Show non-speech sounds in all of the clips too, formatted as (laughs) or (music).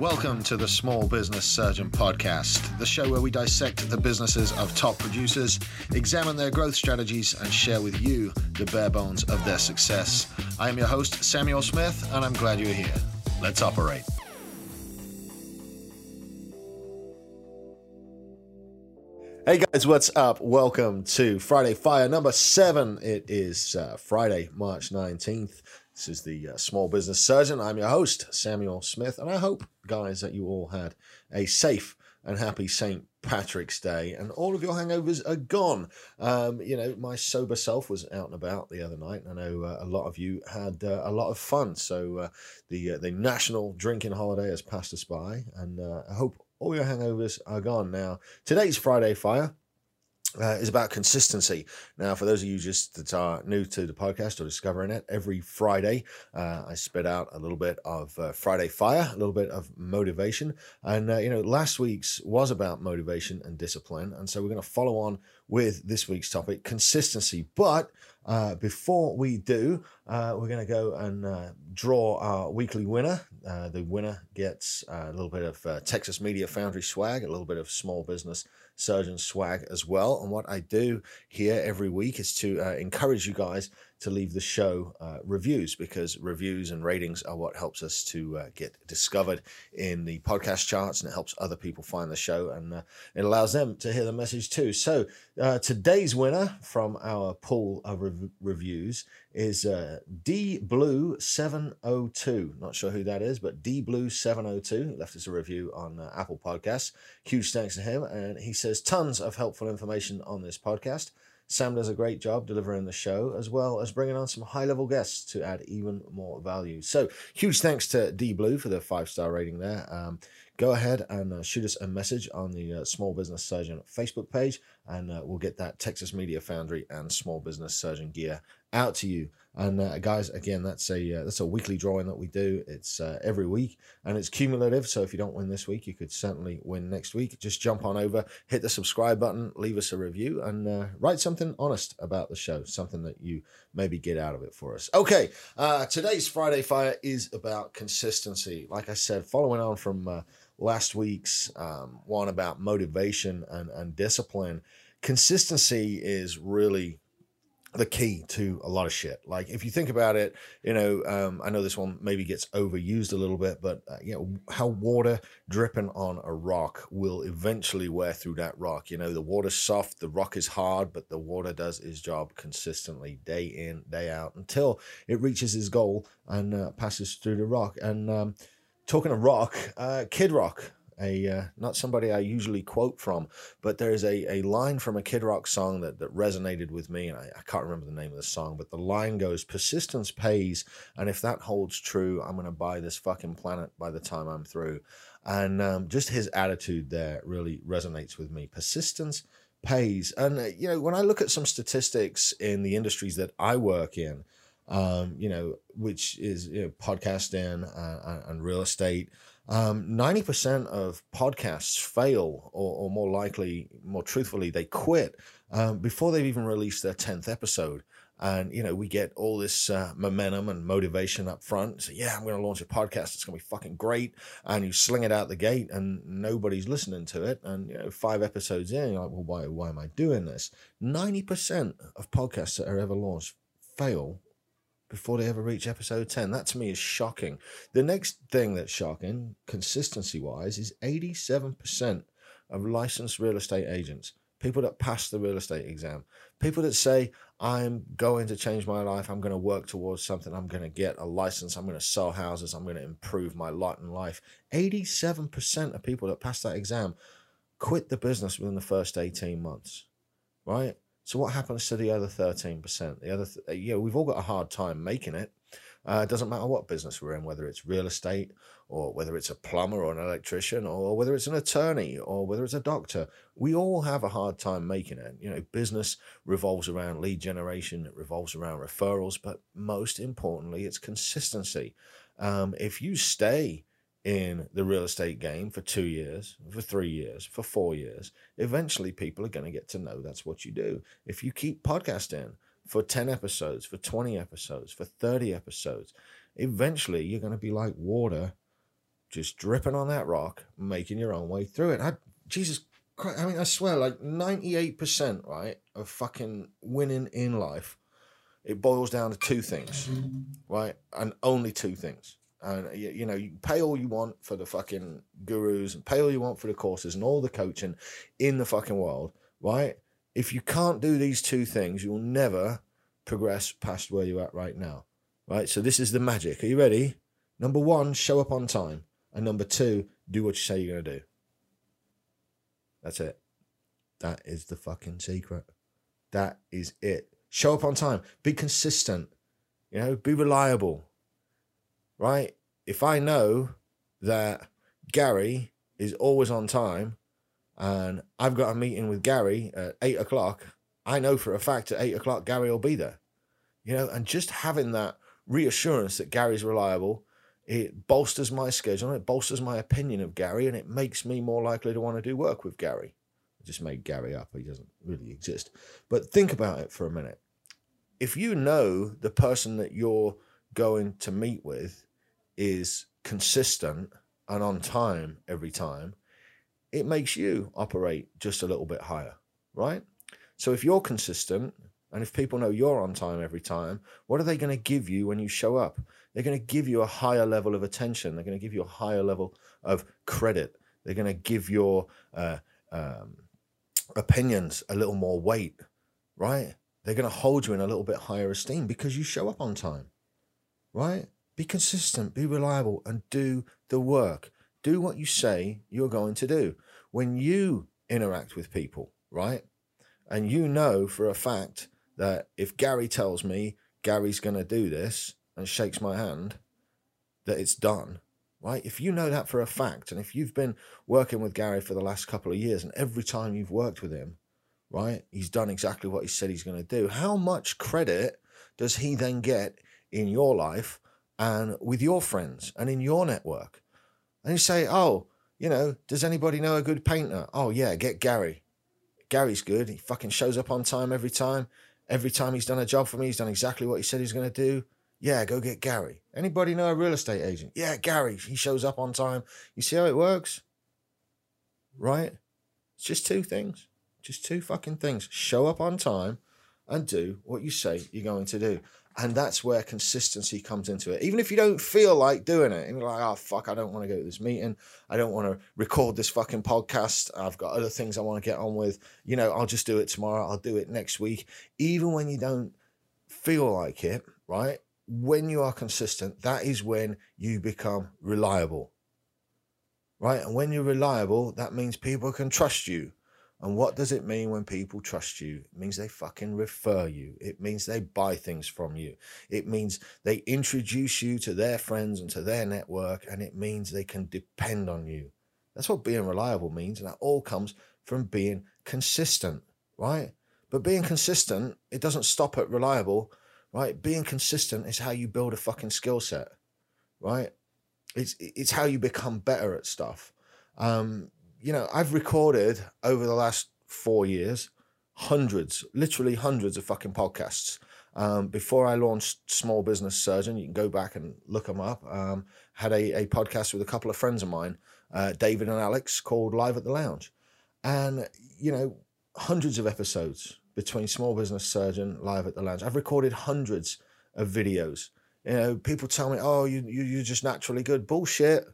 Welcome to the Small Business Surgeon Podcast, the show where we dissect the businesses of top producers, examine their growth strategies, and share with you the bare bones of their success. I am your host, Samuel Smith, and I'm glad you're here. Let's operate. Hey guys, what's up? Welcome to Friday Fire number seven. It is uh, Friday, March 19th. This is the uh, Small Business Surgeon. I'm your host, Samuel Smith, and I hope, guys, that you all had a safe and happy St. Patrick's Day and all of your hangovers are gone. Um, you know, my sober self was out and about the other night. And I know uh, a lot of you had uh, a lot of fun. So uh, the uh, the national drinking holiday has passed us by, and uh, I hope all your hangovers are gone. Now, today's Friday Fire uh, is about consistency. Now, for those of you just that are new to the podcast or discovering it, every Friday uh, I spit out a little bit of uh, Friday fire, a little bit of motivation, and uh, you know, last week's was about motivation and discipline, and so we're going to follow on with this week's topic, consistency. But uh, before we do, uh, we're going to go and draw our weekly winner. The winner gets a little bit of Texas Media Foundry swag, a little bit of small business surgeon swag as well. And what I do here every week is to uh, encourage you guys to leave the show uh, reviews because reviews and ratings are what helps us to uh, get discovered in the podcast charts and it helps other people find the show and uh, it allows them to hear the message too. So uh, today's winner from our pool of rev- reviews is uh, D Blue 702. Not sure who that is, but D Blue 702 left us a review on uh, Apple Podcasts. Huge thanks to him. And he says tons of helpful information on this podcast. Sam does a great job delivering the show, as well as bringing on some high level guests to add even more value. So, huge thanks to D Blue for the five star rating there. Um, go ahead and uh, shoot us a message on the uh, Small Business Surgeon Facebook page, and uh, we'll get that Texas Media Foundry and Small Business Surgeon gear out to you. And uh, guys, again, that's a uh, that's a weekly drawing that we do. It's uh, every week, and it's cumulative. So if you don't win this week, you could certainly win next week. Just jump on over, hit the subscribe button, leave us a review, and uh, write something honest about the show, something that you maybe get out of it for us. Okay, uh, today's Friday Fire is about consistency. Like I said, following on from uh, last week's um, one about motivation and, and discipline, consistency is really the key to a lot of shit. Like if you think about it, you know, um, I know this one maybe gets overused a little bit, but uh, you know how water dripping on a rock will eventually wear through that rock. You know, the water's soft, the rock is hard, but the water does its job consistently, day in, day out, until it reaches its goal and uh, passes through the rock. And um, talking of rock, uh, Kid Rock a uh, not somebody I usually quote from, but there's a, a line from a Kid Rock song that, that resonated with me, and I, I can't remember the name of the song, but the line goes, Persistence pays, and if that holds true, I'm going to buy this fucking planet by the time I'm through. And um, just his attitude there really resonates with me. Persistence pays. And, uh, you know, when I look at some statistics in the industries that I work in, um, you know, which is you know, podcasting uh, and real estate, um, 90% of podcasts fail, or, or, more likely, more truthfully, they quit um, before they've even released their 10th episode. And, you know, we get all this uh, momentum and motivation up front. So, yeah, I'm going to launch a podcast. It's going to be fucking great. And you sling it out the gate and nobody's listening to it. And, you know, five episodes in, you're like, well, why, why am I doing this? 90% of podcasts that are ever launched fail before they ever reach episode 10. That to me is shocking. The next thing that's shocking, consistency wise, is 87% of licensed real estate agents, people that pass the real estate exam, people that say, I'm going to change my life, I'm going to work towards something, I'm going to get a license, I'm going to sell houses, I'm going to improve my lot in life. 87% of people that pass that exam quit the business within the first 18 months, right? So what happens to the other 13%? The other, th- uh, know, we've all got a hard time making it. Uh, it doesn't matter what business we're in, whether it's real estate or whether it's a plumber or an electrician or whether it's an attorney or whether it's a doctor. We all have a hard time making it. You know, business revolves around lead generation, it revolves around referrals, but most importantly, it's consistency. Um, if you stay in the real estate game for two years, for three years, for four years, eventually people are going to get to know that's what you do. If you keep podcasting for 10 episodes, for 20 episodes, for 30 episodes, eventually you're going to be like water just dripping on that rock, making your own way through it. I, Jesus Christ, I mean, I swear, like 98%, right, of fucking winning in life, it boils down to two things, right? And only two things. And you, you know, you pay all you want for the fucking gurus and pay all you want for the courses and all the coaching in the fucking world, right? If you can't do these two things, you'll never progress past where you're at right now, right? So this is the magic. Are you ready? Number one, show up on time. And number two, do what you say you're going to do. That's it. That is the fucking secret. That is it. Show up on time. Be consistent. You know, be reliable. Right? If I know that Gary is always on time and I've got a meeting with Gary at eight o'clock, I know for a fact at eight o'clock Gary will be there. You know, and just having that reassurance that Gary's reliable it bolsters my schedule, it bolsters my opinion of Gary, and it makes me more likely to want to do work with Gary. I just made Gary up, he doesn't really exist. But think about it for a minute. If you know the person that you're going to meet with is consistent and on time every time, it makes you operate just a little bit higher, right? So if you're consistent and if people know you're on time every time, what are they going to give you when you show up? they're going to give you a higher level of attention. They're going to give you a higher level of credit. They're going to give your uh, um, opinions a little more weight, right? They're going to hold you in a little bit higher esteem because you show up on time, right? Be consistent, be reliable, and do the work. Do what you say you're going to do. When you interact with people, right? And you know for a fact that if Gary tells me Gary's going to do this, and shakes my hand, that it's done, right? If you know that for a fact, and if you've been working with Gary for the last couple of years, and every time you've worked with him, right, he's done exactly what he said he's going to do, how much credit does he then get in your life and with your friends and in your network? And you say, oh, you know, does anybody know a good painter? Oh, yeah, get Gary. Gary's good. He fucking shows up on time every time. Every time he's done a job for me, he's done exactly what he said he's going to do. Yeah, go get Gary. Anybody know a real estate agent? Yeah, Gary. He shows up on time. You see how it works? Right? It's just two things. Just two fucking things. Show up on time and do what you say you're going to do. And that's where consistency comes into it. Even if you don't feel like doing it, and you're like, oh, fuck, I don't want to go to this meeting. I don't want to record this fucking podcast. I've got other things I want to get on with. You know, I'll just do it tomorrow. I'll do it next week. Even when you don't feel like it, right? when you are consistent, that is when you become reliable. Right? And when you're reliable, that means people can trust you. And what does it mean when people trust you? It means they fucking refer you. It means they buy things from you. It means they introduce you to their friends and to their network. And it means they can depend on you. That's what being reliable means. And that all comes from being consistent, right? But being consistent, it doesn't stop at reliable right? Being consistent is how you build a fucking skill set, right? It's it's how you become better at stuff. Um, you know, I've recorded over the last four years hundreds, literally hundreds of fucking podcasts. Um, before I launched Small Business Surgeon, you can go back and look them up. Um, had a, a podcast with a couple of friends of mine, uh, David and Alex, called Live at the Lounge. And, you know, hundreds of episodes, between Small Business Surgeon live at the lounge. I've recorded hundreds of videos. You know, people tell me, "Oh, you, you you're just naturally good." Bullshit.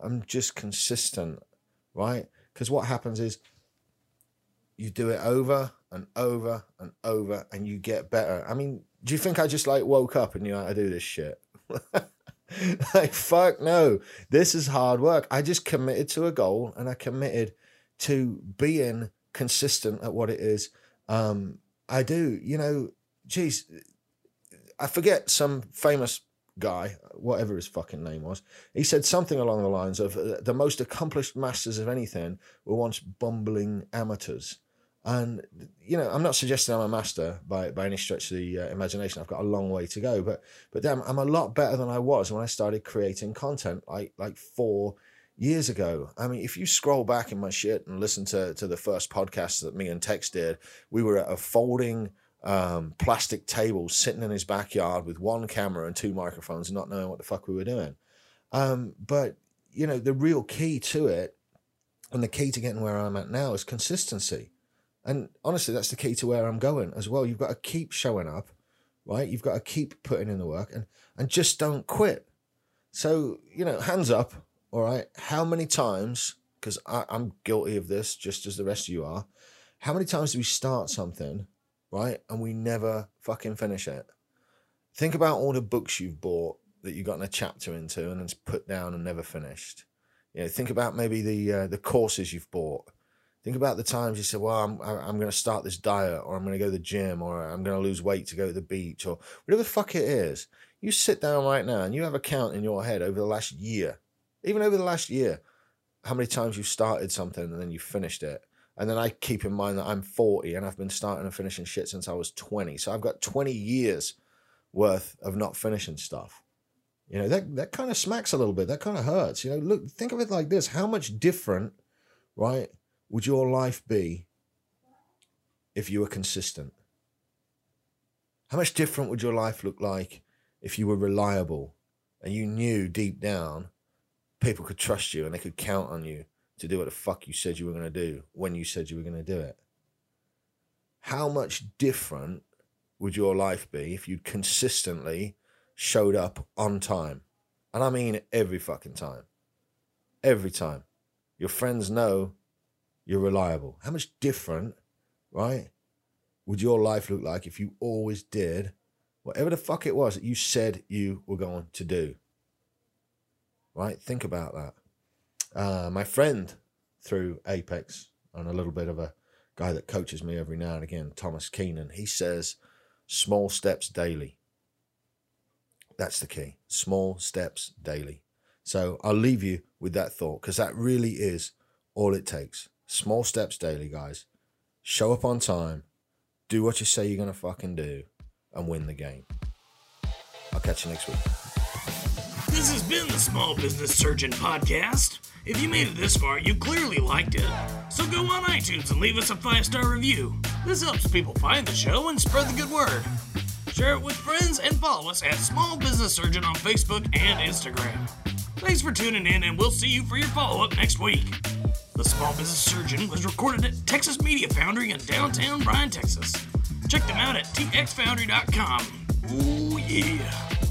I'm just consistent, right? Because what happens is you do it over and over and over, and you get better. I mean, do you think I just like woke up and knew how to do this shit? (laughs) like fuck no. This is hard work. I just committed to a goal, and I committed to being consistent at what it is um, I do. You know, geez, I forget some famous guy, whatever his fucking name was. He said something along the lines of uh, the most accomplished masters of anything were once bumbling amateurs. And you know, I'm not suggesting I'm a master by by any stretch of the uh, imagination. I've got a long way to go, but but damn, I'm a lot better than I was when I started creating content like like four years ago. I mean, if you scroll back in my shit and listen to, to the first podcast that me and Tex did, we were at a folding um, plastic table sitting in his backyard with one camera and two microphones, not knowing what the fuck we were doing. Um, but you know, the real key to it and the key to getting where I'm at now is consistency. And honestly, that's the key to where I'm going as well. You've got to keep showing up, right? You've got to keep putting in the work and, and just don't quit. So, you know, hands up, all right? How many times, because I'm guilty of this just as the rest of you are, how many times do we start something, right? And we never fucking finish it? Think about all the books you've bought that you got in a chapter into and then put down and never finished. You know, think about maybe the uh, the courses you've bought. Think about the times you said, "Well, I'm I'm going to start this diet, or I'm going to go to the gym, or I'm going to lose weight to go to the beach, or whatever the fuck it is." You sit down right now and you have a count in your head over the last year, even over the last year, how many times you've started something and then you finished it. And then I keep in mind that I'm 40 and I've been starting and finishing shit since I was 20. So I've got 20 years worth of not finishing stuff. You know, that, that kind of smacks a little bit. That kind of hurts. You know, look, think of it like this. How much different, right, would your life be if you were consistent? How much different would your life look like if you were reliable and you knew deep down people could trust you and they could count on you to do what the fuck you said you were going to do when you said you were going to do it? How much different would your life be if you'd consistently showed up on time? And I mean every fucking time. Every time. Your friends know you're reliable. How much different, right, would your life look like if you always did whatever the fuck it was that you said you were going to do? Right? Think about that. Uh, my friend through Apex, and a little bit of a guy that coaches me every now and again, Thomas Keenan, he says, small steps daily. That's the key. Small steps daily. So I'll leave you with that thought because that really is all it takes. Small steps daily, guys. Show up on time. Do what you say you're going to fucking do and win the game. I'll catch you next week. This has been the Small Business Surgeon Podcast. If you made it this far, you clearly liked it. So go on iTunes and leave us a five star review. This helps people find the show and spread the good word. Share it with friends and follow us at Small Business Surgeon on Facebook and Instagram. Thanks for tuning in, and we'll see you for your follow up next week. The Small Business Surgeon was recorded at Texas Media Foundry in downtown Bryan, Texas. Check them out at txfoundry.com. Ooh, yeah.